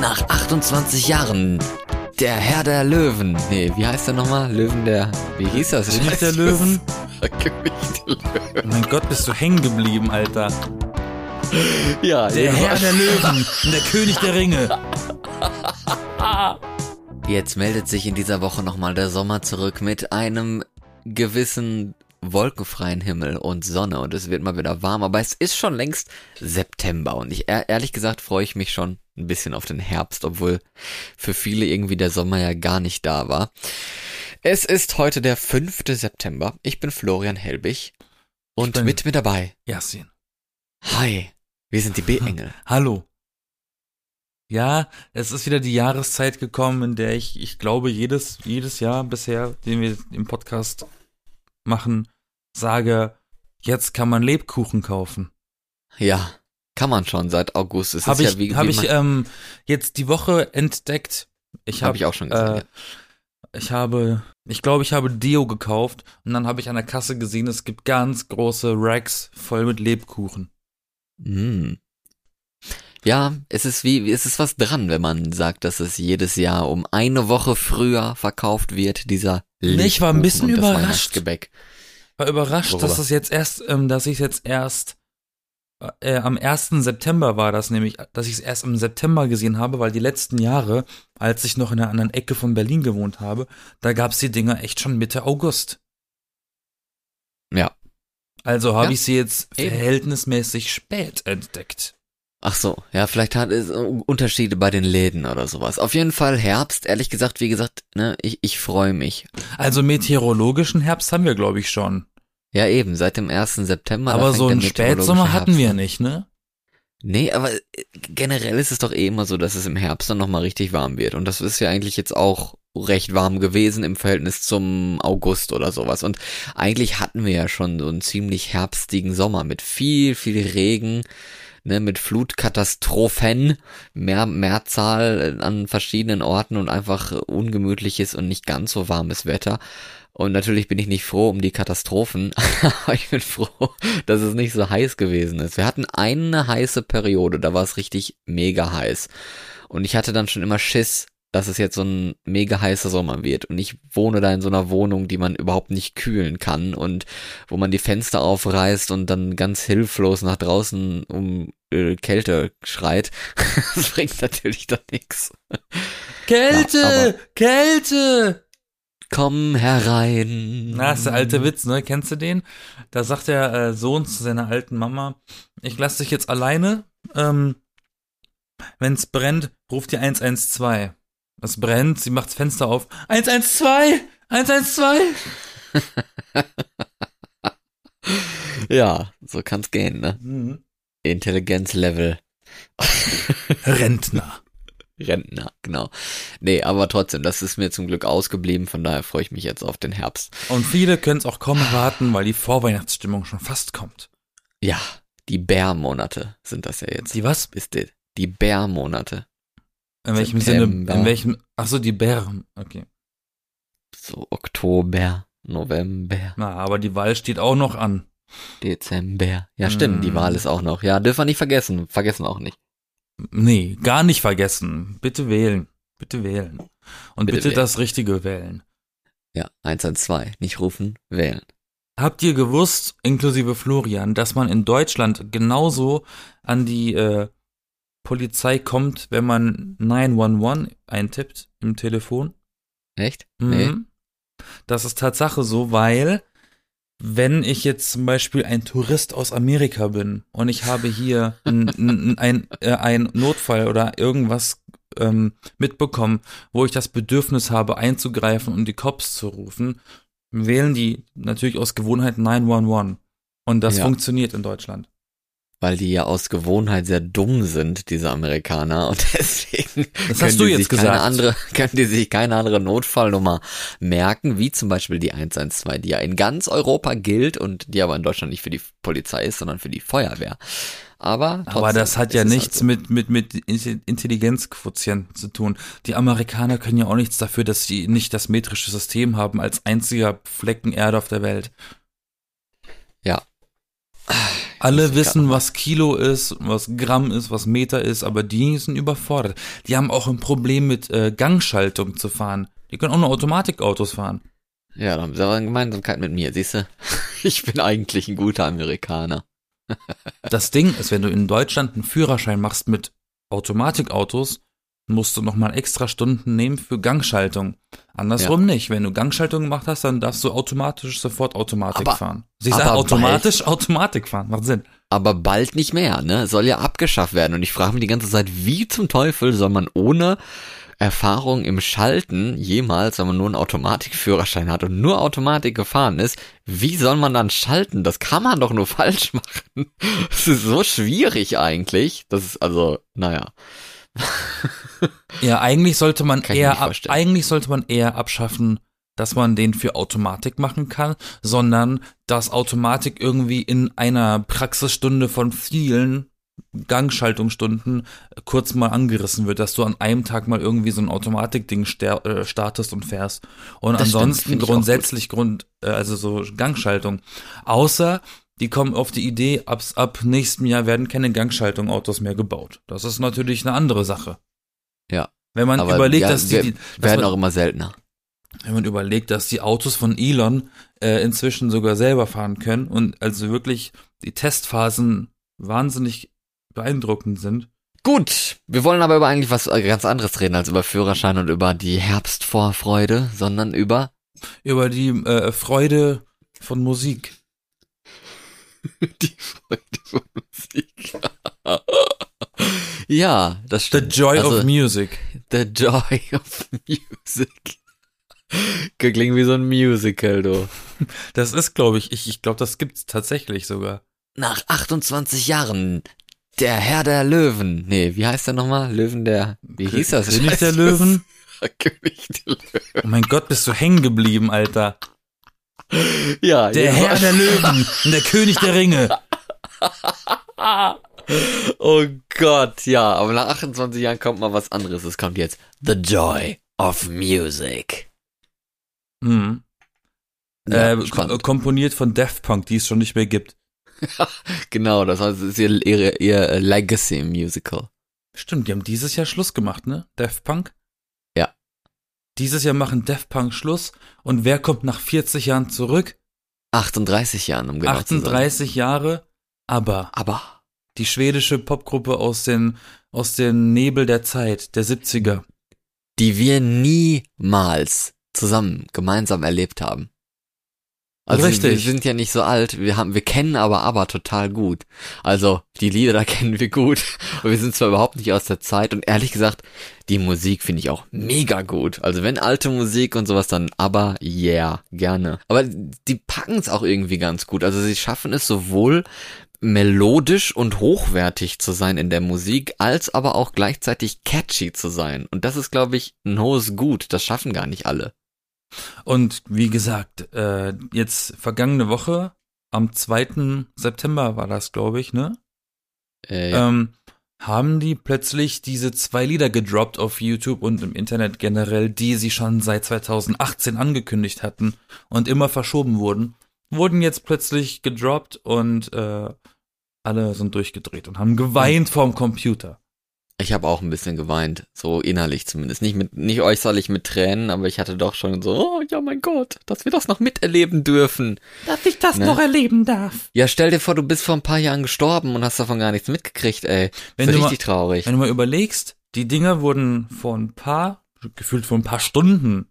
nach 28 Jahren der Herr der Löwen. Nee, wie heißt der nochmal? Löwen der. Wie hieß das? König der Löwen? König der Löwen. Mein Gott, bist du hängen geblieben, Alter. Ja, Der Herr der Löwen und der König der Ringe. Jetzt meldet sich in dieser Woche nochmal der Sommer zurück mit einem gewissen wolkenfreien Himmel und Sonne und es wird mal wieder warm, aber es ist schon längst September und ich ehrlich gesagt freue ich mich schon ein bisschen auf den Herbst, obwohl für viele irgendwie der Sommer ja gar nicht da war. Es ist heute der 5. September. Ich bin Florian Helbig und mit mir dabei. Yasin. Hi, wir sind die B-Engel. Hallo. Ja, es ist wieder die Jahreszeit gekommen, in der ich, ich glaube, jedes, jedes Jahr bisher, den wir im Podcast machen, sage, jetzt kann man Lebkuchen kaufen. Ja, kann man schon seit August. Es Habe ist ich, ja wie, hab wie ich man- ähm, jetzt die Woche entdeckt. Ich hab habe ich auch schon gesehen. äh, Ich habe, ich glaube, ich habe Deo gekauft und dann habe ich an der Kasse gesehen, es gibt ganz große Racks voll mit Lebkuchen. Mm. Ja, es ist wie, es ist was dran, wenn man sagt, dass es jedes Jahr um eine Woche früher verkauft wird, dieser Nee, ich war ein bisschen Lebkuchen überrascht. War überrascht, Worüber? dass es jetzt erst, ähm, dass ich jetzt erst äh, am 1. September war das nämlich, dass ich es erst im September gesehen habe, weil die letzten Jahre, als ich noch in einer anderen Ecke von Berlin gewohnt habe, da gab's die Dinger echt schon Mitte August. Ja. Also habe Ja, ich sie jetzt eben. verhältnismäßig spät entdeckt. Ach so, ja, vielleicht hat es Unterschiede bei den Läden oder sowas. Auf jeden Fall Herbst, ehrlich gesagt, wie gesagt, ne, ich, ich freue mich. Also meteorologischen Herbst haben wir, glaube ich, schon. Ja, eben, seit dem 1. September. Aber so einen Spätsommer hatten Herbst wir an. nicht, ne? Nee, aber äh, generell ist es doch eh immer so, dass es im Herbst dann nochmal richtig warm wird. Und das ist ja eigentlich jetzt auch recht warm gewesen im Verhältnis zum August oder sowas. Und eigentlich hatten wir ja schon so einen ziemlich herbstigen Sommer mit viel, viel Regen, ne, mit Flutkatastrophen, mehr, Mehrzahl an verschiedenen Orten und einfach ungemütliches und nicht ganz so warmes Wetter. Und natürlich bin ich nicht froh um die Katastrophen, aber ich bin froh, dass es nicht so heiß gewesen ist. Wir hatten eine heiße Periode, da war es richtig mega heiß. Und ich hatte dann schon immer Schiss, dass es jetzt so ein mega heißer Sommer wird. Und ich wohne da in so einer Wohnung, die man überhaupt nicht kühlen kann und wo man die Fenster aufreißt und dann ganz hilflos nach draußen um äh, Kälte schreit. das bringt natürlich dann nichts. Kälte! Ja, Kälte! Komm herein. Na, ist der alte Witz, ne? Kennst du den? Da sagt der äh, Sohn zu seiner alten Mama, ich lass dich jetzt alleine. Ähm, wenn's brennt, ruft die 112. Es brennt, sie macht das Fenster auf. 112! 112! Ja, so kann's gehen, ne? Mhm. Intelligenzlevel. Rentner. Rentner, genau. Nee, aber trotzdem, das ist mir zum Glück ausgeblieben, von daher freue ich mich jetzt auf den Herbst. Und viele können es auch kaum erwarten, weil die Vorweihnachtsstimmung schon fast kommt. Ja, die Bärmonate sind das ja jetzt. Die was? Ist die, die Bärmonate. In welchem September. Sinne? In welchem? Ach so, die Bären. Okay. So Oktober, November, Na, aber die Wahl steht auch noch an. Dezember. Ja, stimmt, die Mm. Wahl ist auch noch. Ja, dürfen wir nicht vergessen. Vergessen auch nicht. Nee, gar nicht vergessen. Bitte wählen. Bitte wählen. Und Bitte bitte, das Richtige wählen. Ja, 112. Nicht rufen, wählen. Habt ihr gewusst, inklusive Florian, dass man in Deutschland genauso an die äh, Polizei kommt, wenn man 911 eintippt im Telefon? Echt? Nee. Mhm. Das ist Tatsache so, weil wenn ich jetzt zum Beispiel ein Tourist aus Amerika bin und ich habe hier ein, ein, ein, äh, ein Notfall oder irgendwas ähm, mitbekommen, wo ich das Bedürfnis habe einzugreifen und die Cops zu rufen, wählen die natürlich aus Gewohnheit 911. Und das Ja. funktioniert in Deutschland. Weil die ja aus Gewohnheit sehr dumm sind, diese Amerikaner, und deswegen Das können hast du die jetzt sich gesagt. keine andere, können die sich keine andere Notfallnummer merken, wie zum Beispiel die 112, die ja in ganz Europa gilt und die aber in Deutschland nicht für die Polizei ist, sondern für die Feuerwehr. Aber, Aber das hat ja ist nichts halt so. mit, mit, mit Intelligenzquotienten zu tun. Die Amerikaner können ja auch nichts dafür, dass sie nicht das metrische System haben als einziger Flecken Erde auf der Welt. Alle wissen, was Kilo ist, was Gramm ist, was Meter ist, aber die sind überfordert. Die haben auch ein Problem mit äh, Gangschaltung zu fahren. Die können auch nur Automatikautos fahren. Ja, da haben sie aber eine Gemeinsamkeit mit mir, siehst du? Ich bin eigentlich ein guter Amerikaner. Das Ding ist, wenn du in Deutschland einen Führerschein machst mit Automatikautos, musst du nochmal extra Stunden nehmen für Gangschaltung. Andersrum nicht. Wenn du Gangschaltung gemacht hast, dann darfst du automatisch sofort Automatik Aber- fahren. Sie sagen automatisch Automatik fahren. Macht Sinn. Aber bald nicht mehr, ne? Soll ja abgeschafft werden. Und ich frage mich die ganze Zeit, wie zum Teufel soll man ohne Erfahrung im Schalten jemals, wenn man nur einen Automatikführerschein hat und nur Automatik gefahren ist, wie soll man dann schalten? Das kann man doch nur falsch machen. Das ist so schwierig eigentlich. Das ist also, naja. Ja, eigentlich sollte man Kann eher, ab, eigentlich sollte man eher abschaffen, dass man den für Automatik machen kann, sondern dass Automatik irgendwie in einer Praxisstunde von vielen Gangschaltungsstunden kurz mal angerissen wird, dass du an einem Tag mal irgendwie so ein Automatikding äh, startest und fährst. Und Das stimmt, ansonsten auch grundsätzlich Grund, äh, also so Gangschaltung. Außer die kommen auf die Idee, ab, ab nächstem Jahr werden keine Gangschaltung-Autos mehr gebaut. Das ist natürlich eine andere Sache. Ja. Wenn man überlegt, ja, dass die, die dass Werden man, auch immer seltener. wenn man überlegt, dass die Autos von Elon äh, inzwischen sogar selber fahren können und also wirklich die Testphasen wahnsinnig beeindruckend sind. Gut, wir wollen aber über eigentlich was äh, ganz anderes reden als über Führerschein und über die Herbstvorfreude, sondern über Über die äh, Freude von Musik. die Freude von Musik. ja, das The stimmt. Joy also, of Music. The Joy of Music. Klingt wie so ein Musical, du. Das ist, glaube ich, ich, ich glaube, das gibt's tatsächlich sogar. Nach 28 Jahren, der Herr der Löwen. Nee, wie heißt der nochmal? Löwen der, wie hieß das? König der. Löwen? König der Löwen. Oh mein Gott, bist du hängen geblieben, Alter. Ja, Der Herr der Löwen und der König der Ringe. Oh Gott, ja, aber nach 28 Jahren kommt mal was anderes. Es kommt jetzt The Joy of Music. Mhm. Ja, äh, k- komponiert von Daft Punk, die es schon nicht mehr gibt. Genau, das heißt, es ist ihr, ihr, ihr Legacy Musical. Stimmt, die haben dieses Jahr Schluss gemacht, ne? Daft Punk? Dieses Jahr machen Daft Punk Schluss und wer kommt nach 40 Jahren zurück? 38 Jahren, um genau zu sein. 38 Jahre, aber Aber die schwedische Popgruppe aus den aus den Nebel der Zeit, der 70er. die wir niemals zusammen gemeinsam erlebt haben. Also Richtig. wir sind ja nicht so alt, wir haben, wir kennen aber aber total gut. Also die Lieder kennen wir gut, aber wir sind zwar überhaupt nicht aus der Zeit und ehrlich gesagt, die Musik finde ich auch mega gut. Also wenn alte Musik und sowas dann, aber yeah, gerne. Aber die packen es auch irgendwie ganz gut. Also sie schaffen es sowohl melodisch und hochwertig zu sein in der Musik, als aber auch gleichzeitig catchy zu sein. Und das ist, glaube ich, ein hohes Gut. Das schaffen gar nicht alle. Und wie gesagt, äh, jetzt vergangene Woche, am 2. September war das, glaube ich, ne? Äh, ja. ähm, haben die plötzlich diese zwei Lieder gedroppt auf YouTube und im Internet generell, die sie schon seit 2018 angekündigt hatten und immer verschoben wurden, wurden jetzt plötzlich gedroppt und äh, alle sind durchgedreht und haben geweint vorm Computer. Ich habe auch ein bisschen geweint, so innerlich zumindest. Nicht mit, nicht äußerlich mit Tränen, aber ich hatte doch schon so, oh ja mein Gott, dass wir das noch miterleben dürfen. Dass ich das Ne? noch erleben darf. Ja, stell dir vor, du bist vor ein paar Jahren gestorben und hast davon gar nichts mitgekriegt, ey. Wenn Wenn du mal- richtig traurig. Wenn du mal überlegst, die Dinger wurden vor ein paar, gefühlt vor ein paar Stunden,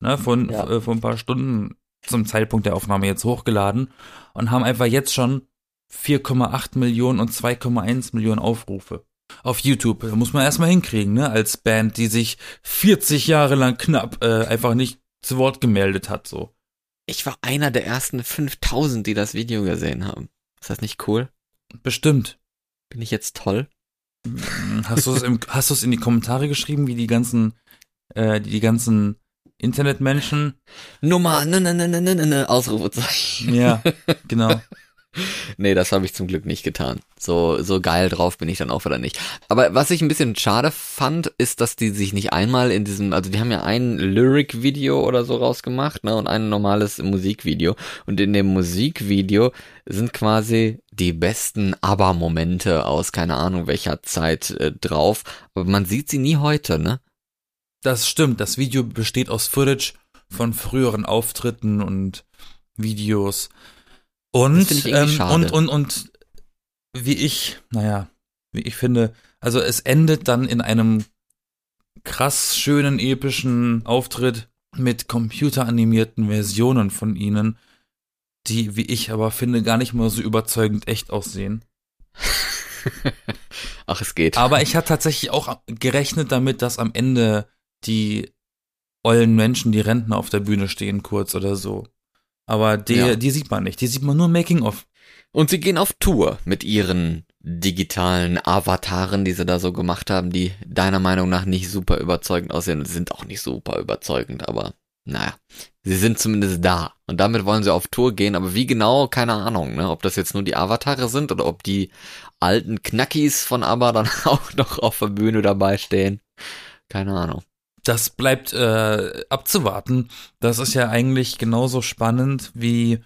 ne, von, Ja. äh, vor ein paar Stunden zum Zeitpunkt der Aufnahme jetzt hochgeladen und haben einfach jetzt schon 4,8 Millionen und 2,1 Millionen Aufrufe. Auf YouTube. Da muss man erstmal hinkriegen, ne, als Band, die sich 40 Jahre lang knapp äh, einfach nicht zu Wort gemeldet hat, so. Ich war einer der ersten 5000, die das Video gesehen haben. Ist das nicht cool? Bestimmt. Bin ich jetzt toll? Hast du es im, hast du es in die Kommentare geschrieben, wie die ganzen, äh, die, die ganzen Internetmenschen Nummer, ne, ne, ne, ne, ne, ne, Ausrufezeichen. Ja, genau. nee, das habe ich zum Glück nicht getan. So, so geil drauf bin ich dann auch wieder nicht. Aber was ich ein bisschen schade fand, ist, dass die sich nicht einmal in diesem, also die haben ja ein Lyric-Video oder so rausgemacht, ne, und ein normales Musikvideo. Und in dem Musikvideo sind quasi die besten ABBA-Momente aus keine Ahnung welcher Zeit äh, drauf. Aber man sieht sie nie heute, ne? Das stimmt. Das Video besteht aus Footage von früheren Auftritten und Videos. Und, ähm, und, und, und wie ich, naja, wie ich finde, also es endet dann in einem krass schönen, epischen Auftritt mit computeranimierten Versionen von ihnen, die, wie ich aber finde, gar nicht mal so überzeugend echt aussehen. Ach, es geht. Aber ich hatte tatsächlich auch gerechnet damit, dass am Ende die ollen Menschen, die Rentner auf der Bühne stehen, kurz oder so. Aber die, ja. die sieht man nicht. Die sieht man nur Making of. Und sie gehen auf Tour mit ihren digitalen Avataren, die sie da so gemacht haben, die deiner Meinung nach nicht super überzeugend aussehen. Sind auch nicht super überzeugend, aber naja, sie sind zumindest da. Und damit wollen sie auf Tour gehen, aber wie genau, keine Ahnung, ne? Ob das jetzt nur die Avatare sind oder ob die alten Knackis von ABBA dann auch noch auf der Bühne dabei stehen. Keine Ahnung das bleibt äh, abzuwarten. Das ist ja eigentlich genauso spannend wie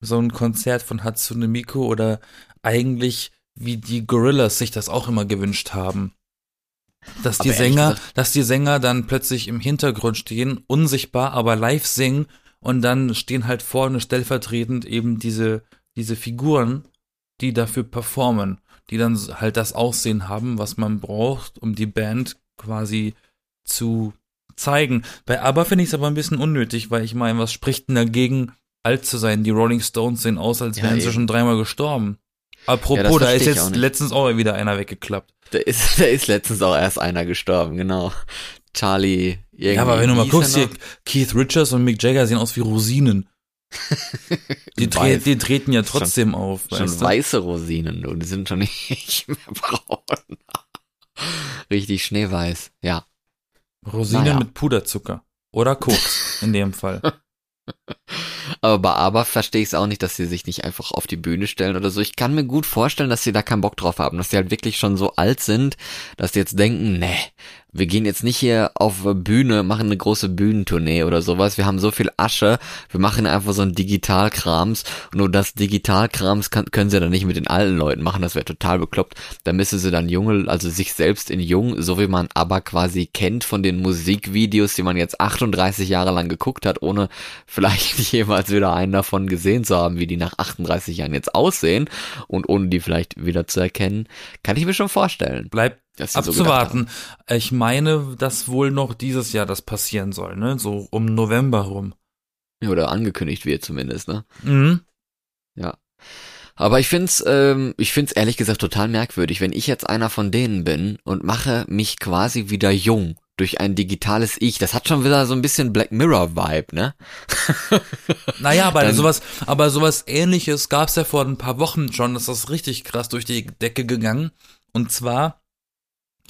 so ein Konzert von Hatsune Miku oder eigentlich wie die Gorillas sich das auch immer gewünscht haben. Dass die Sänger, dass die Sänger dann plötzlich im Hintergrund stehen, unsichtbar, aber live singen und dann stehen halt vorne stellvertretend eben diese, diese Figuren, die dafür performen, die dann halt das Aussehen haben, was man braucht, um die Band quasi zu zeigen. Bei ABBA finde ich es aber ein bisschen unnötig, weil ich meine, was spricht denn dagegen, alt zu sein? Die Rolling Stones sehen aus, als wären ja, sie schon dreimal gestorben. Apropos, ja, da ist jetzt auch letztens auch wieder einer weggeklappt. Da ist, da ist letztens auch erst einer gestorben, genau. Charlie, irgendwie. Ja, aber wenn du mal guckst, hier, Keith Richards und Mick Jagger sehen aus wie Rosinen. die, tre die treten ja trotzdem schon, auf. Schon du? weiße Rosinen und die sind schon nicht mehr braun. Richtig schneeweiß, ja. Rosinen naja. mit Puderzucker. Oder Koks, in dem Fall. Aber bei Aber verstehe ich es auch nicht, dass sie sich nicht einfach auf die Bühne stellen oder so. Ich kann mir gut vorstellen, dass sie da keinen Bock drauf haben, dass sie halt wirklich schon so alt sind, dass sie jetzt denken, nee, wir gehen jetzt nicht hier auf Bühne, machen eine große Bühnentournee oder sowas. Wir haben so viel Asche, wir machen einfach so ein Digitalkrams. Nur das Digitalkrams kann, können sie dann nicht mit den alten Leuten machen, das wäre total bekloppt. Da müssen sie dann junge, also sich selbst in jung, so wie man aber quasi kennt von den Musikvideos, die man jetzt 38 Jahre lang geguckt hat, ohne vielleicht jemals wieder einen davon gesehen zu haben, wie die nach 38 Jahren jetzt aussehen und ohne die vielleicht wieder zu erkennen, kann ich mir schon vorstellen. Bleibt abzuwarten. So ich meine, dass wohl noch dieses Jahr das passieren soll, ne? So um November rum. Oder angekündigt wird zumindest, ne? Mhm. Ja. Aber ich find's, ähm, ich find's ehrlich gesagt total merkwürdig, wenn ich jetzt einer von denen bin und mache mich quasi wieder jung durch ein digitales Ich. Das hat schon wieder so ein bisschen Black Mirror Vibe, ne? naja, aber Dann, sowas, aber sowas ähnliches gab's ja vor ein paar Wochen schon. Das ist richtig krass durch die Decke gegangen. Und zwar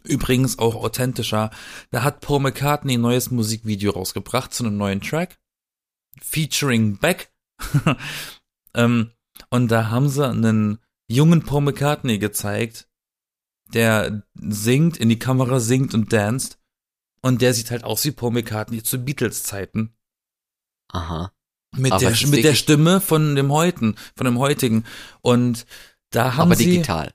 Übrigens auch authentischer. Da hat Paul McCartney ein neues Musikvideo rausgebracht zu einem neuen Track. Featuring Beck. ähm, und da haben sie einen jungen Paul McCartney gezeigt, der singt, in die Kamera singt und danst. Und der sieht halt aus wie Paul McCartney zu Beatles-Zeiten. Aha. Mit, der, mit der Stimme von dem heutigen, von dem heutigen. Und da haben aber sie. Aber digital.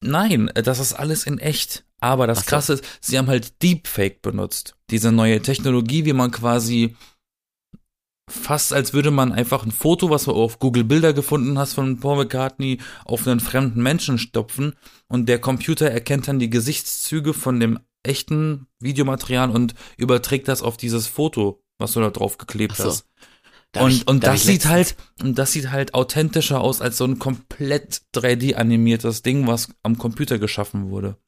Nein, das ist alles in echt. Aber das so. Krasse ist, sie haben halt Deepfake benutzt. Diese neue Technologie, wie man quasi fast als würde man einfach ein Foto, was du auf Google Bilder gefunden hast von Paul McCartney, auf einen fremden Menschen stopfen und der Computer erkennt dann die Gesichtszüge von dem echten Videomaterial und überträgt das auf dieses Foto, was du da drauf geklebt so. hast. Darf und, ich, und das sieht halt, und das sieht halt authentischer aus als so ein komplett 3D animiertes Ding, was am Computer geschaffen wurde.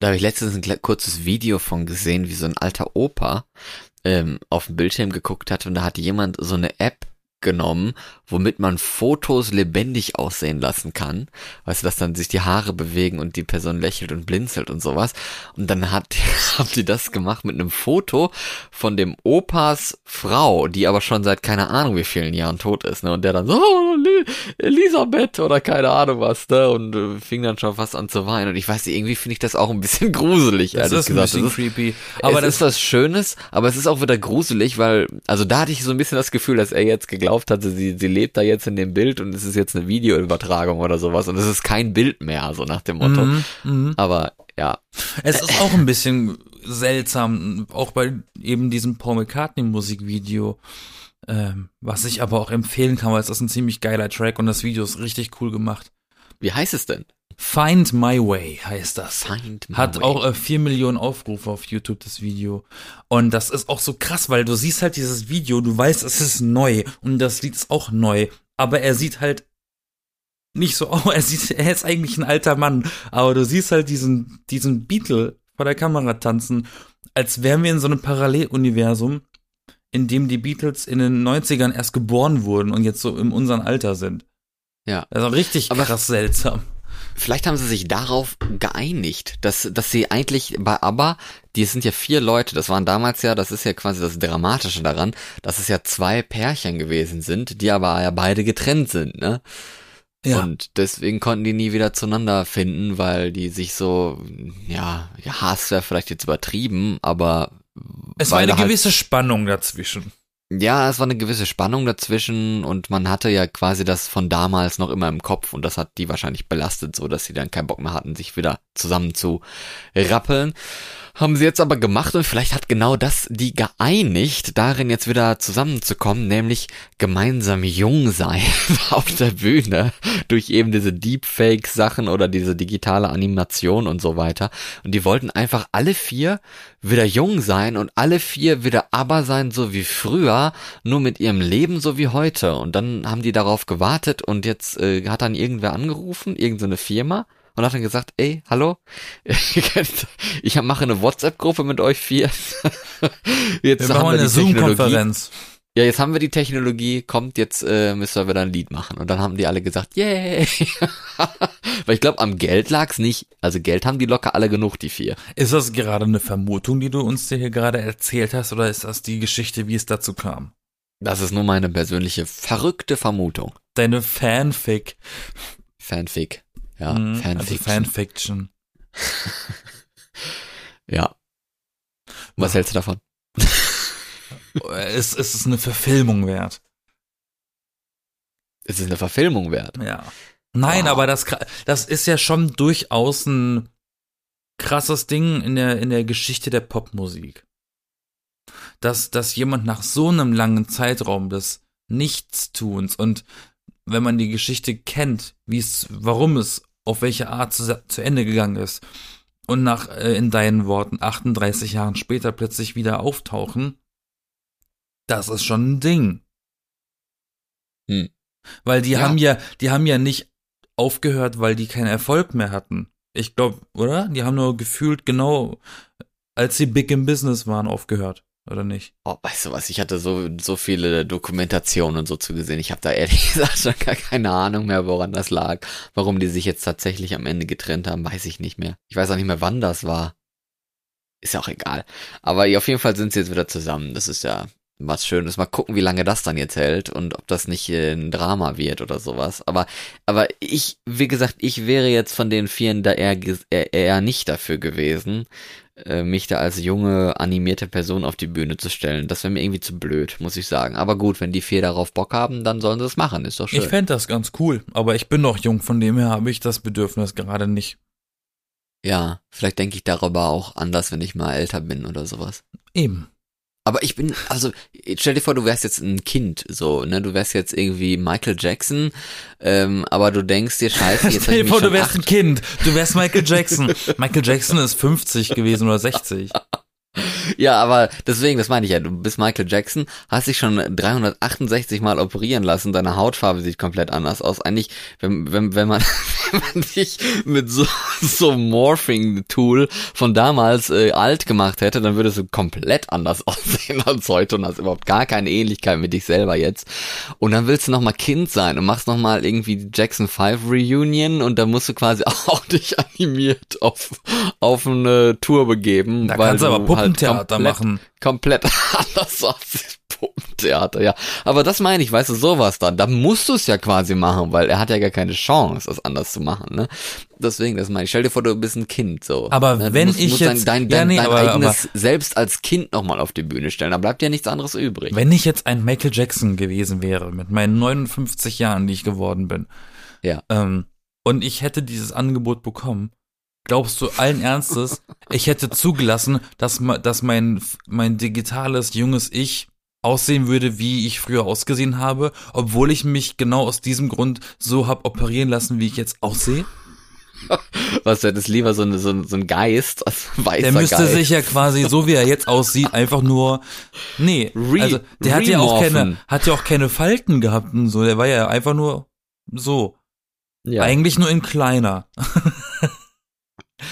Da habe ich letztens ein kurzes Video von gesehen, wie so ein alter Opa ähm, auf dem Bildschirm geguckt hat und da hat jemand so eine App genommen, womit man Fotos lebendig aussehen lassen kann. Weißt du, dass dann sich die Haare bewegen und die Person lächelt und blinzelt und sowas. Und dann hat, haben die das gemacht mit einem Foto von dem Opas Frau, die aber schon seit keine Ahnung wie vielen Jahren tot ist, ne? Und der dann so, oh, Elisabeth oder keine Ahnung was, ne? Und äh, fing dann schon fast an zu weinen. Und ich weiß nicht, irgendwie finde ich das auch ein bisschen gruselig, Das ehrlich ist ein gesagt. bisschen Das ist, creepy. aber es ist das, was Schönes, aber es ist auch wieder gruselig, weil, also da hatte ich so ein bisschen das Gefühl, dass er jetzt geglaubt hatte, sie, sie lebt da jetzt in dem Bild und es ist jetzt eine Videoübertragung oder sowas und es ist kein Bild mehr, so nach dem Motto. Mhm, mhm. Aber ja, Es ist auch ein bisschen seltsam, auch bei eben diesem Paul McCartney Musikvideo, ähm, was ich aber auch empfehlen kann, weil es ist ein ziemlich geiler Track und das Video ist richtig cool gemacht. wie heißt es denn? Find My Way heißt das. Find My Hat auch äh, 4 Millionen Aufrufe auf YouTube, das Video. Und das ist auch so krass, weil du siehst halt dieses Video, du weißt, es ist neu und das Lied ist auch neu. Aber er sieht halt nicht so aus, er sieht, er ist eigentlich ein alter Mann, aber du siehst halt diesen, diesen Beatle vor der Kamera tanzen, als wären wir in so einem Paralleluniversum, in dem die Beatles in den 90ern erst geboren wurden und jetzt so in unserem Alter sind. Ja. Also richtig Aber- krass seltsam. Vielleicht haben sie sich darauf geeinigt, dass, dass sie eigentlich bei ABBA, die sind ja vier Leute, das waren damals ja, das ist ja quasi das Dramatische daran, dass es ja zwei Pärchen gewesen sind, die aber ja beide getrennt sind, ne? Ja. Und deswegen konnten die nie wieder zueinander finden, weil die sich so, ja, ja Hass wäre vielleicht jetzt übertrieben, aber es war eine halt- gewisse Spannung dazwischen. Ja, es war eine gewisse Spannung dazwischen und man hatte ja quasi das von damals noch immer im Kopf und das hat die wahrscheinlich belastet, so dass sie dann keinen Bock mehr hatten, sich wieder zusammen zu rappeln. Haben sie jetzt aber gemacht und vielleicht hat genau das die geeinigt, darin jetzt wieder zusammenzukommen, nämlich gemeinsam jung sein auf der Bühne durch eben diese Deepfake-Sachen oder diese digitale Animation und so weiter. Und die wollten einfach alle vier wieder jung sein und alle vier wieder aber sein, so wie früher, nur mit ihrem Leben so wie heute. Und dann haben die darauf gewartet und jetzt äh, hat dann irgendwer angerufen, irgendeine Firma und hat dann gesagt, ey, hallo, ich mache eine WhatsApp-Gruppe mit euch vier. Jetzt Wir machen die eine. Zoom-Konferenz. Ja, jetzt haben wir die Technologie, kommt, jetzt äh, müssen wir wieder ein Lied machen. Und dann haben die alle gesagt, yay. Weil ich glaube, am Geld lag's nicht. Also Geld haben die locker alle genug, die vier. Ist das gerade eine Vermutung, die du uns hier gerade erzählt hast, oder ist das die Geschichte, wie es dazu kam? Das ist nur meine persönliche verrückte Vermutung. Deine Fanfic. Fanfic. Ja, Mhm, Also Fanfic. Fanfiction. ja. Was Ja. hältst du davon? es, es ist eine Verfilmung wert. Es ist eine Verfilmung wert. Ja. Nein, Wow. aber das, das ist ja schon durchaus ein krasses Ding in der, in der Geschichte der Popmusik. Dass, dass jemand nach so einem langen Zeitraum des Nichtstuns und wenn man die Geschichte kennt, wie es, warum es auf welche Art zu, zu Ende gegangen ist und nach, äh, in deinen Worten, 38 Jahren später plötzlich wieder auftauchen, das ist schon ein Ding. Hm. Weil die Ja. haben ja, die haben ja nicht aufgehört, weil die keinen Erfolg mehr hatten. Ich glaube, oder? Die haben nur gefühlt genau, als sie big im Business waren, aufgehört. Oder nicht? Oh, weißt du was, ich hatte so, so viele Dokumentationen und so zu gesehen. Ich habe da ehrlich gesagt schon gar keine Ahnung mehr, woran das lag. Warum die sich jetzt tatsächlich am Ende getrennt haben, weiß ich nicht mehr. Ich weiß auch nicht mehr, wann das war. Ist ja auch egal. Aber auf jeden Fall sind sie jetzt wieder zusammen. Das ist ja was Schönes. Mal gucken, wie lange das dann jetzt hält und ob das nicht äh, ein Drama wird oder sowas. Aber, aber ich, wie gesagt, ich wäre jetzt von den Vieren da eher, eher nicht dafür gewesen, äh, mich da als junge animierte Person auf die Bühne zu stellen. Das wäre mir irgendwie zu blöd, muss ich sagen. Aber gut, wenn die vier darauf Bock haben, dann sollen sie es machen. Ist doch schön. Ich fände das ganz cool, aber ich bin noch jung, von dem her habe ich das Bedürfnis gerade nicht. ja, vielleicht denke ich darüber auch anders, wenn ich mal älter bin oder sowas. Eben. Aber ich bin, also, stell dir vor, du wärst jetzt ein Kind, so, ne, du wärst jetzt irgendwie Michael Jackson, ähm, aber du denkst dir, scheiße, jetzt Stell dir vor, du wärst ein acht, Kind. Du wärst Michael Jackson. Michael Jackson ist 50 gewesen oder 60. Ja, aber deswegen, das meine ich ja, du bist Michael Jackson, hast dich schon 368 Mal operieren lassen, deine Hautfarbe sieht komplett anders aus. Eigentlich, wenn, wenn, wenn man, wenn man dich mit so, so Morphing-Tool von damals äh, alt gemacht hätte, dann würdest du komplett anders aussehen als heute und hast überhaupt gar keine Ähnlichkeit mit dich selber jetzt. Und dann willst du nochmal Kind sein und machst nochmal irgendwie die Jackson 5 Reunion und dann musst du quasi auch dich animiert auf, auf eine Tour begeben. Da weil kannst du aber halt Puppentheater komplett, machen. Komplett anders aussiehst. Puppentheater, ja. Aber das meine ich, weißt du, sowas dann. Da musst du es ja quasi machen, weil er hat ja gar keine Chance, das anders zu machen, ne? Deswegen, das meine ich. Stell dir vor, du bist ein Kind, so. Aber ne? Du wenn musst, ich musst jetzt- dein, dein, ja, nee, dein aber- eigenes Selbst als Kind nochmal auf die Bühne stellen, da bleibt ja nichts anderes übrig. Wenn ich jetzt ein Michael Jackson gewesen wäre, mit meinen 59 Jahren, die ich geworden bin, Ja. ähm, und ich hätte dieses Angebot bekommen, glaubst du allen Ernstes, ich hätte zugelassen, dass, dass mein, mein digitales, junges Ich aussehen würde, wie ich früher ausgesehen habe, obwohl ich mich genau aus diesem Grund so hab operieren lassen, wie ich jetzt aussehe? Was, du hättest lieber so, eine, so, ein- so ein Geist, als weißer Der müsste Geist. sich ja quasi, so wie er jetzt aussieht, einfach nur, nee, Re- also der hat ja auch keine, hat ja auch keine Falten gehabt und so, der war ja einfach nur so. ja. Eigentlich nur in kleiner.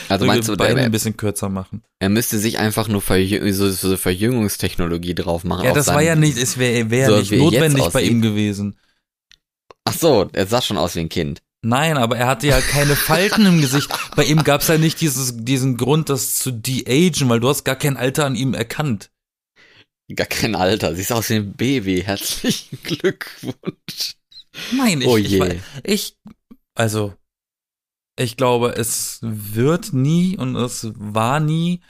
Also So meinst du, Beine der, ein bisschen kürzer machen. er müsste sich einfach nur verjü so, so Verjüngungstechnologie drauf machen. Ja, das war seinen- ja nicht, es wäre wär So nicht notwendig bei ihm gewesen. Ach so, er sah schon aus wie ein Kind. Nein, aber er hatte ja keine Falten im Gesicht. Bei ihm gab es ja nicht dieses, diesen Grund, das zu de-agen, weil du hast gar kein Alter an ihm erkannt. Gar kein Alter, siehst aus wie ein Baby. Herzlichen Glückwunsch. Nein, ich, Oh ich, je. wei- ich, also, ich glaube, es wird nie und es war nie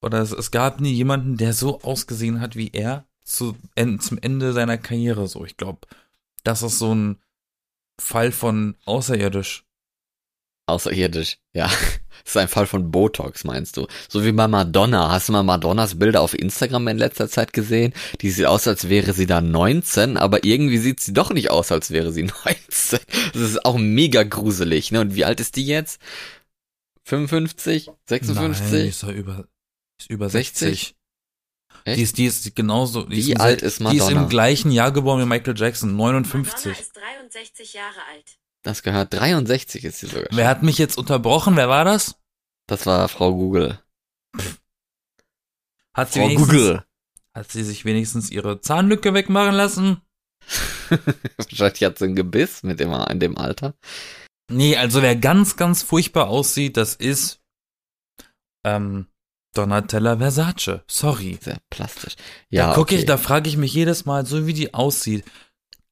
oder es, es gab nie jemanden, der so ausgesehen hat wie er zu, en, zum Ende seiner Karriere. So, ich glaube, das ist so ein Fall von außerirdisch. Außerirdisch, ja. Das ist ein Fall von Botox, meinst du? So wie bei Madonna. Hast du mal Madonnas Bilder auf Instagram in letzter Zeit gesehen? Die sieht aus, als wäre sie da 19, aber irgendwie sieht sie doch nicht aus, als wäre sie 19. Das ist auch mega gruselig, ne? Und wie alt ist die jetzt? 55? 56? Nein, die ist ja über, ist über 60. 60? Echt? Die ist, die ist genauso. Die Wie ist im alt ist Die ist Madonna? im gleichen Jahr geboren wie Michael Jackson, Madonna 59. ist 63 Jahre alt. Das gehört 63 ist sie sogar. Wer hat mich jetzt unterbrochen? Wer war das? Das war Frau Google. Hat sie Frau Google. Hat sie sich wenigstens ihre Zahnlücke wegmachen lassen? Wahrscheinlich hat sie ein Gebiss mit dem, in dem Alter. Nee, also wer ganz, ganz furchtbar aussieht, das ist ähm, Donatella Versace. Sorry. Sehr plastisch. Ja, da gucke okay. ich, da frage ich mich jedes Mal, so wie die aussieht.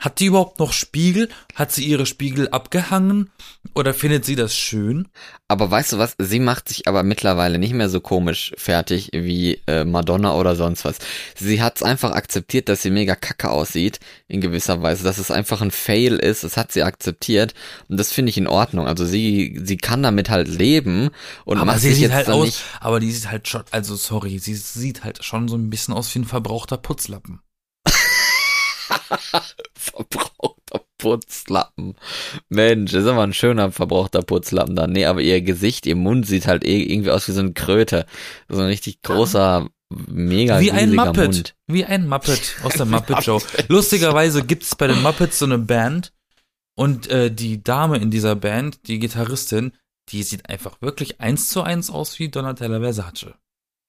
Hat die überhaupt noch Spiegel? Hat sie ihre Spiegel abgehangen? Oder findet sie das schön? Aber weißt du was? Sie macht sich aber mittlerweile nicht mehr so komisch fertig wie äh, Madonna oder sonst was. Sie hat es einfach akzeptiert, dass sie mega kacke aussieht, in gewisser Weise, dass es einfach ein Fail ist. Das hat sie akzeptiert und das finde ich in Ordnung. Also sie sie kann damit halt leben und aber macht sie sich sieht jetzt halt aus, nicht. aber die sieht halt schon, also sorry, sie sieht halt schon so ein bisschen aus wie ein verbrauchter Putzlappen. Verbrauchter Putzlappen. Mensch, ist aber ein schöner verbrauchter Putzlappen da. Nee, aber ihr Gesicht, ihr Mund sieht halt eh irgendwie aus wie so eine Kröte. So ein richtig großer, mega Wie ein Muppet. Mund. Wie ein Muppet aus der Muppet Show. Lustigerweise gibt es bei den Muppets so eine Band und äh, die Dame in dieser Band, die Gitarristin, die sieht einfach wirklich eins zu eins aus wie Donatella Versace.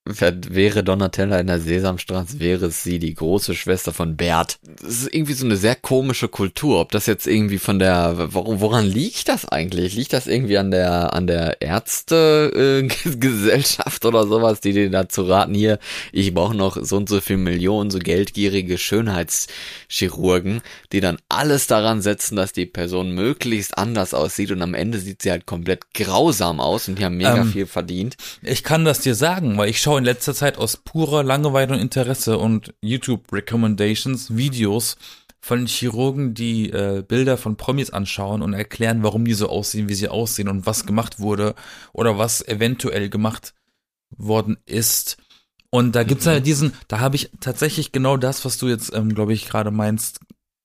Wäre Donatella in der Sesamstraße, wäre es sie, die große Schwester von Bert. Das ist irgendwie so eine sehr komische Kultur. Ob das jetzt irgendwie von der, wor- woran liegt das eigentlich? Liegt das irgendwie an der, an der Ärztegesellschaft oder sowas, die dir dazu raten, hier, ich brauche noch so und so viel Millionen, so geldgierige Schönheitschirurgen, die dann alles daran setzen, dass die Person möglichst anders aussieht und am Ende sieht sie halt komplett grausam aus und die haben mega Ähm, viel verdient. Ich kann das dir sagen, weil ich schaue in letzter Zeit aus purer Langeweile und Interesse und YouTube Recommendations Videos von Chirurgen, die äh, Bilder von Promis anschauen und erklären, warum die so aussehen, wie sie aussehen und was gemacht wurde oder was eventuell gemacht worden ist. Und da gibt's ja diesen, da habe ich tatsächlich genau das, was du jetzt, ähm, glaube ich, gerade meinst,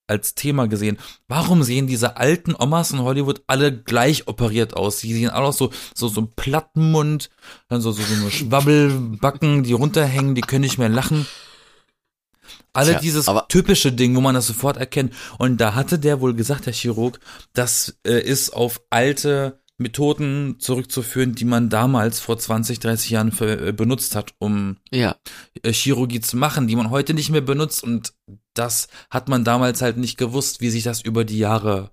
als Thema gesehen. Warum sehen diese alten Omas in Hollywood alle gleich operiert aus? Die sehen alle aus so, so, so ein Plattenmund, dann so, so, so eine Schwabbelbacken, die runterhängen, die können nicht mehr lachen. Alle Tja, dieses aber- typische Ding, wo man das sofort erkennt. Und da hatte der wohl gesagt, der Chirurg, das äh, ist auf alte Methoden zurückzuführen, die man damals vor 20, 30 Jahren für, äh, benutzt hat, um Ja. äh, Chirurgie zu machen, die man heute nicht mehr benutzt. Und das hat man damals halt nicht gewusst, wie sich das über die Jahre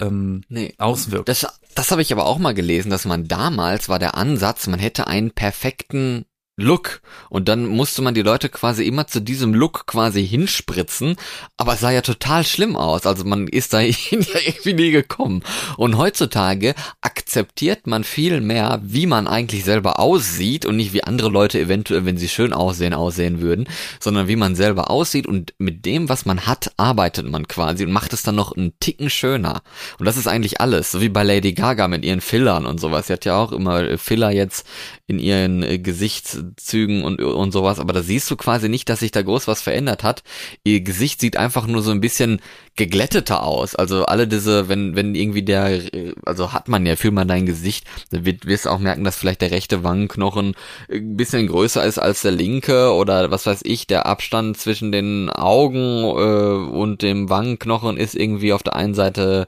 ähm, Nee. auswirkt. Das, das habe ich aber auch mal gelesen, dass man damals war der Ansatz, man hätte einen perfekten Look und dann musste man die Leute quasi immer zu diesem Look quasi hinspritzen, aber es sah ja total schlimm aus, also man ist ja irgendwie nie gekommen. Und heutzutage akzeptiert man viel mehr, wie man eigentlich selber aussieht und nicht wie andere Leute eventuell, wenn sie schön aussehen, aussehen würden, sondern wie man selber aussieht und mit dem, was man hat, arbeitet man quasi und macht es dann noch einen Ticken schöner. Und das ist eigentlich alles, so wie bei Lady Gaga mit ihren Fillern und sowas. Sie hat ja auch immer äh, Filler jetzt in ihren äh, Gesichtszügen und, und sowas, aber da siehst du quasi nicht, dass sich da groß was verändert hat. Ihr Gesicht sieht einfach nur so ein bisschen geglätteter aus. Also alle diese, wenn, wenn irgendwie der, also hat man ja, fühlt man dein Gesicht, dann wird, wirst du auch merken, dass vielleicht der rechte Wangenknochen ein bisschen größer ist als der linke oder was weiß ich, der Abstand zwischen den Augen äh, und dem Wangenknochen ist irgendwie auf der einen Seite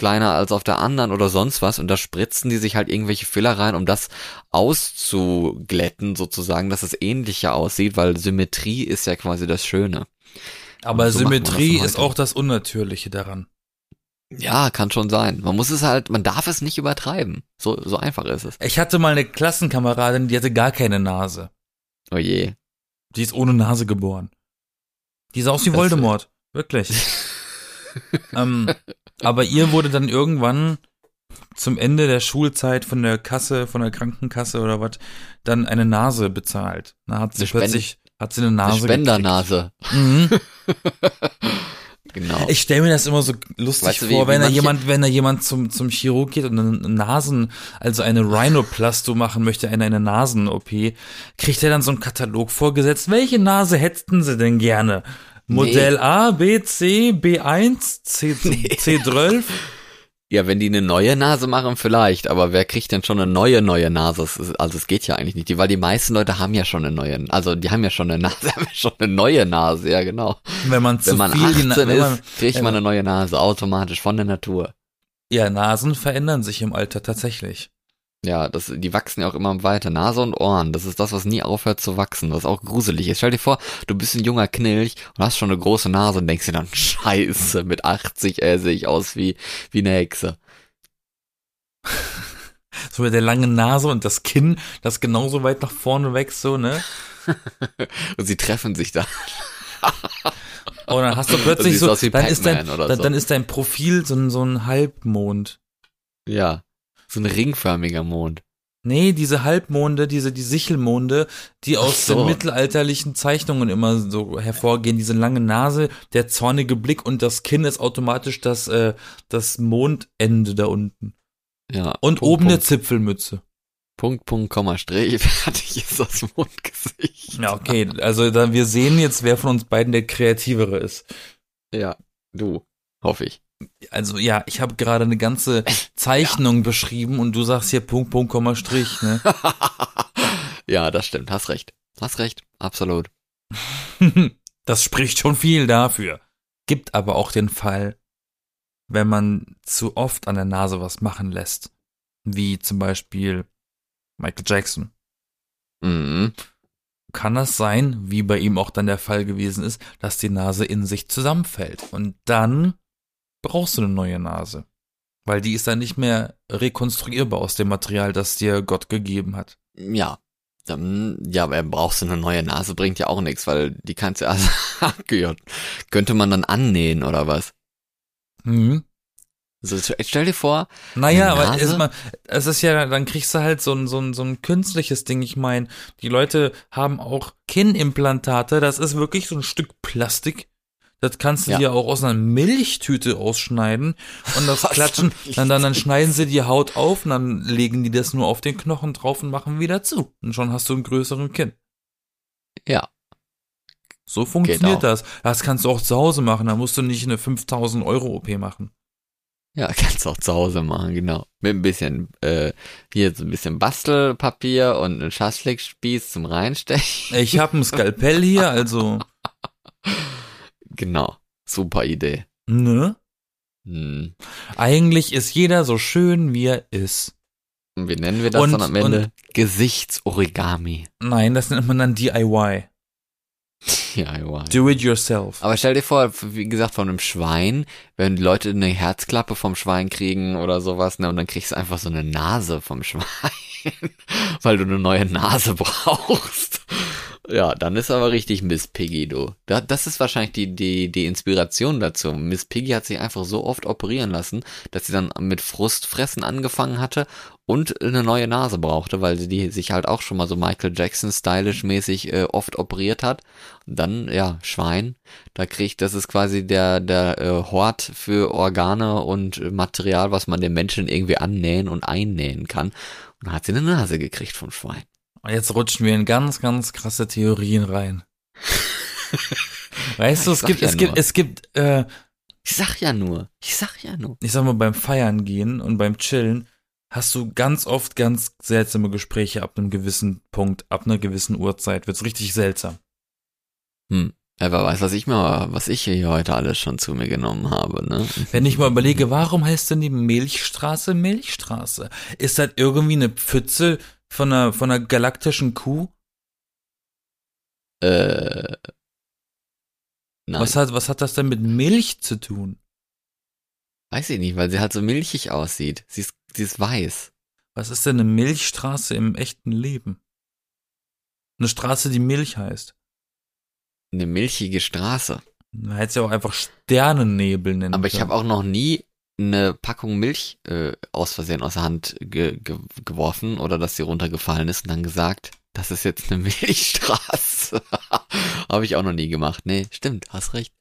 kleiner als auf der anderen oder sonst was und da spritzen die sich halt irgendwelche Filler rein, um das auszuglätten sozusagen, dass es ähnlicher aussieht, weil Symmetrie ist ja quasi das Schöne. Aber so Symmetrie ist auch das Unnatürliche daran. Ja, kann schon sein. Man muss es halt, man darf es nicht übertreiben. So, so einfach ist es. Ich hatte mal eine Klassenkameradin, die hatte gar keine Nase. Oh je. Die ist ohne Nase geboren. Die sah aus wie Voldemort. Wirklich. ähm, aber ihr wurde dann irgendwann zum Ende der Schulzeit von der Kasse, von der Krankenkasse oder was, dann eine Nase bezahlt. Da hat sie plötzlich, hat sie eine Eine Nase Spendernase. Mhm. Genau. Ich stelle mir das immer so lustig Weißt du, vor, wie wenn da jemand, wenn da jemand zum, zum Chirurg geht und eine Nasen, also eine Rhinoplasto machen möchte, eine, eine Nasen-OP, kriegt er dann so einen Katalog vorgesetzt. Welche Nase hätten sie denn gerne? Modell A, B, C, B1, C, C12? Ja, wenn die eine neue Nase machen, vielleicht, aber wer kriegt denn schon eine neue, neue Nase? Also es geht ja eigentlich nicht, weil die meisten Leute haben ja schon eine neue, also die haben ja schon eine Nase, haben ja schon eine neue Nase, ja genau. Wenn man zu Wenn man viel, die Na- 18 wenn man, ist, kriegt man eine neue Nase, automatisch, von der Natur. ja, Nasen verändern sich im Alter tatsächlich. Ja, das, die wachsen ja auch immer weiter. Nase und Ohren, das ist das, was nie aufhört zu wachsen, was auch gruselig ist. Stell dir vor, du bist ein junger Knilch und hast schon eine große Nase und denkst dir dann, scheiße, mit 80 äh, sehe ich aus wie, wie eine Hexe. So mit der langen Nase und das Kinn, das genauso weit nach vorne wächst, so, ne? Und sie treffen sich da. Und dann hast du plötzlich so, dann ist, dein, dann, so. dann ist dein Profil so ein, so ein Halbmond. Ja. So ein ringförmiger Mond. Nee, diese Halbmonde, diese, die Sichelmonde, die aus so. den mittelalterlichen Zeichnungen immer so hervorgehen, diese lange Nase, der zornige Blick und das Kinn ist automatisch das, äh, das Mondende da unten. Ja. Und Punkt, oben eine Punkt, Zipfelmütze. Punkt, Punkt, Komma, Strich, fertig ist das Mondgesicht. Ja, okay, also da, wir sehen jetzt, wer von uns beiden der Kreativere ist. Ja, du, hoffe ich. Also ja, ich habe gerade eine ganze Zeichnung beschrieben und du sagst hier Punkt, Punkt, Komma, Strich, ne? ja, das stimmt, hast recht. Hast recht, absolut. Das spricht schon viel dafür. Gibt aber auch den Fall, wenn man zu oft an der Nase was machen lässt. Wie zum Beispiel Michael Jackson. Mhm. Kann das sein, wie bei ihm auch dann der Fall gewesen ist, dass die Nase in sich zusammenfällt. Und dann brauchst du eine neue Nase. Weil die ist dann nicht mehr rekonstruierbar aus dem Material, das dir Gott gegeben hat. Ja. Dann, ja, aber brauchst du eine neue Nase, bringt ja auch nichts, weil die kannst du ja, ja, könnte man dann annähen oder was? Mhm. So, stell dir vor, Naja, aber ist mal, es ist ja, dann kriegst du halt so ein, so ein, so ein künstliches Ding. Ich meine, die Leute haben auch Kinnimplantate, das ist wirklich so ein Stück Plastik. Das kannst du Ja. dir auch aus einer Milchtüte ausschneiden und das klatschen, dann, dann, dann schneiden sie die Haut auf und dann legen die das nur auf den Knochen drauf und machen wieder zu. Und schon hast du einen größeren Kinn. ja, So funktioniert auch. das. Das kannst du auch zu Hause machen. Da musst du nicht eine 5000 Euro OP machen. Ja, kannst du auch zu Hause machen, genau. Mit ein bisschen, äh, hier so ein bisschen Bastelpapier und einen Schaschlikspieß zum Reinstechen. Ich habe ein Skalpell hier, also, Genau. Super Idee. ne? Hm. Eigentlich ist jeder so schön, wie er ist. Und wie nennen wir das Und- dann am Ende? Gesichtsorigami. Nein, das nennt man dann DIY. DIY. Do it yourself. Aber stell dir vor, wie gesagt, von einem Schwein, wenn die Leute eine Herzklappe vom Schwein kriegen oder sowas, ne, und dann kriegst du einfach so eine Nase vom Schwein, weil du eine neue Nase brauchst. Ja, dann ist aber richtig Miss Piggy, du. Da, das ist wahrscheinlich die, die, die Inspiration dazu. Miss Piggy hat sich einfach so oft operieren lassen, dass sie dann mit Frustfressen angefangen hatte und eine neue Nase brauchte, weil sie die sich halt auch schon mal so Michael Jackson stylisch mäßig äh, oft operiert hat. Und dann, ja, Schwein, da kriegt, das ist quasi der, der äh, Hort für Organe und Material, was man dem Menschen irgendwie annähen und einnähen kann. Und dann hat sie eine Nase gekriegt vom Schwein. Und Jetzt rutschen wir in ganz, ganz krasse Theorien rein. Weißt du, Ich es gibt, ja es gibt, nur. es gibt, äh, Ich sag ja nur, ich sag ja nur. ich sag mal, beim Feiern gehen und beim Chillen hast du ganz oft ganz seltsame Gespräche ab einem gewissen Punkt, ab einer gewissen Uhrzeit. Wird's richtig seltsam. Hm. Ja, wer weiß, was ich mir, was ich hier heute alles schon zu mir genommen habe, ne? Wenn ich mal überlege, warum heißt denn die Milchstraße Milchstraße? Ist das irgendwie eine Pfütze von einer, von einer galaktischen Kuh? Äh. Nein, Was hat, was hat das denn mit Milch zu tun? weiß ich nicht, weil sie halt so milchig aussieht. Sie ist, sie ist weiß. Was ist denn eine Milchstraße im echten Leben? Eine Straße, die Milch heißt. Eine milchige Straße. Man hätte ja auch einfach Sternennebel nennen Aber ich habe auch noch nie eine Packung Milch äh, aus Versehen aus der Hand ge ge geworfen oder dass sie runtergefallen ist und dann gesagt, das ist jetzt eine Milchstraße. habe ich auch noch nie gemacht. Nee, stimmt, hast recht.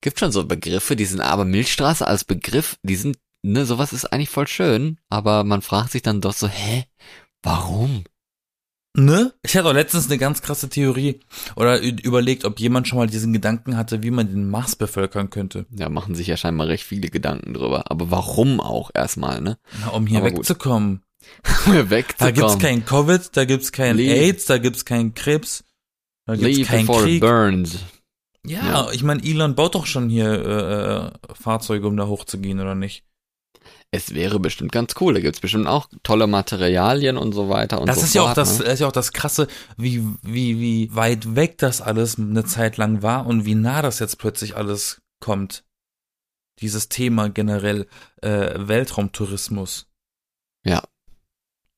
Gibt schon so Begriffe, die sind aber Milchstraße als Begriff, die sind, ne, sowas ist eigentlich voll schön, aber man fragt sich dann doch so, hä, warum? Ne? Ich hatte auch letztens eine ganz krasse Theorie oder überlegt, ob jemand schon mal diesen Gedanken hatte, wie man den Mars bevölkern könnte. Ja, machen sich ja scheinbar recht viele Gedanken drüber. Aber warum auch erstmal, ne? Na, um hier Aber wegzukommen. Um Da wegzukommen. gibt's kein Covid, da gibt's kein Leave. AIDS, da gibt's keinen Krebs, da gibt's Leave keinen before it Krieg. burns. Ja, Ja. ich meine, Elon baut doch schon hier äh, äh, Fahrzeuge, um da hochzugehen, oder nicht? Es wäre bestimmt ganz cool. Da gibt's bestimmt auch tolle Materialien und so weiter und Das so ist ja auch fort, das, Ne? das ist ja auch das Krasse, wie, wie, wie weit weg das alles eine Zeit lang war und wie nah das jetzt plötzlich alles kommt. Dieses Thema generell äh, Weltraumtourismus. Das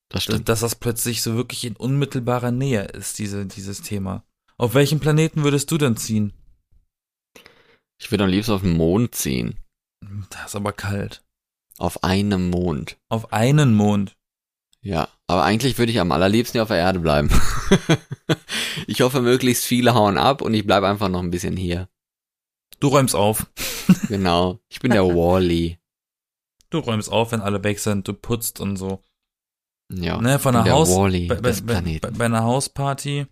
Dass, stimmt. dass das plötzlich so wirklich in unmittelbarer Nähe ist, diese, dieses Thema. Auf welchen Planeten würdest du denn ziehen? Ich würde am liebsten auf den Mond ziehen. Das ist aber kalt. Auf einem Mond. Auf einen Mond. Ja, aber eigentlich würde ich am allerliebsten hier auf der Erde bleiben. ich hoffe, möglichst viele hauen ab und ich bleibe einfach noch ein bisschen hier. Du räumst auf. Genau. Ich bin der Wally. Du räumst auf, wenn alle weg sind. Du putzt und so. Ja. Ne, von einer der Haus, Wally bei, bei, bei, bei einer Hausparty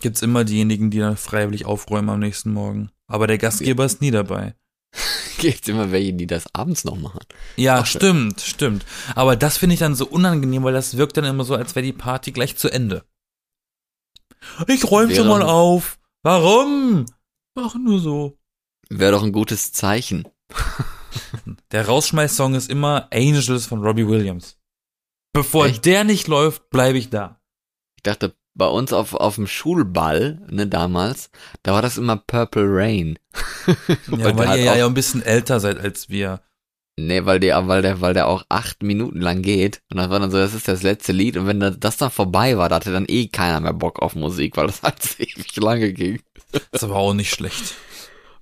gibt's immer diejenigen, die dann freiwillig aufräumen am nächsten Morgen. Aber der Gastgeber ist nie dabei. Gibt's immer welche, die das abends noch machen. Ja, Ach, stimmt, stimmt. Aber das finde ich dann so unangenehm, weil das wirkt dann immer so, als wäre die Party gleich zu Ende. Ich räume schon mal auf. Warum? Mach nur so. Wäre doch ein gutes Zeichen. Der Rausschmeiß-Song ist immer Angels von Robbie Williams. Bevor Echt? der nicht läuft, bleibe ich da. Ich dachte, bei uns auf, auf dem Schulball, ne, damals, da war das immer Purple Rain. Ja, weil hat ihr ja, ja ein bisschen älter seid als wir. Nee, weil der, weil der, weil der auch acht Minuten lang geht. Und das war dann so, das ist das letzte Lied. Und wenn da- das dann vorbei war, da hatte dann eh keiner mehr Bock auf Musik, weil das halt so ewig lange ging. Ist aber auch nicht schlecht.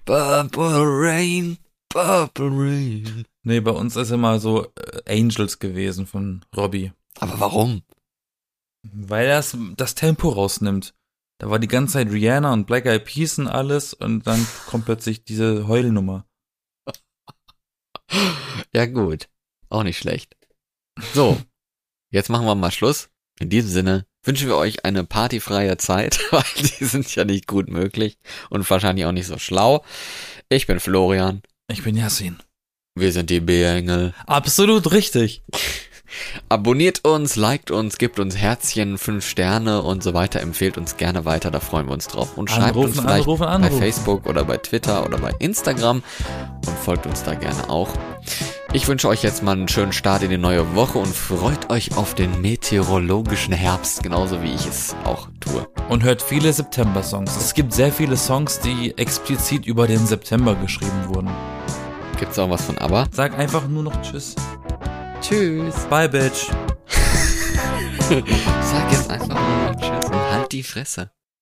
Purple Rain, Purple Rain. Nee, bei uns ist immer so äh, Angels gewesen von Robbie. Aber warum? Weil das das Tempo rausnimmt. Da war die ganze Zeit Rihanna und Black Eyed Peas und alles und dann kommt plötzlich diese Heulnummer. Ja gut, auch nicht schlecht. So, jetzt machen wir mal Schluss. In diesem Sinne, wünschen wir euch eine partyfreie Zeit, weil die sind ja nicht gut möglich und wahrscheinlich auch nicht so schlau. Ich bin Florian. Ich bin Yassin. Wir sind die B-Engel. Absolut richtig. Abonniert uns, liked uns, gibt uns Herzchen, fünf Sterne und so weiter. Empfehlt uns gerne weiter, da freuen wir uns drauf. Und schreibt Anrufen, uns vielleicht anrufen, bei anrufen. Facebook oder bei Twitter oder bei Instagram und folgt uns da gerne auch. Ich wünsche euch jetzt mal einen schönen Start in die neue Woche und freut euch auf den meteorologischen Herbst, genauso wie ich es auch tue. Und hört viele September-Songs. Es gibt sehr viele Songs, die explizit über den September geschrieben wurden. Gibt's auch was von ABBA? Sag einfach nur noch Tschüss. Tschüss. Bye, Bitch. Sag jetzt einfach noch Tschüss und halt die Fresse.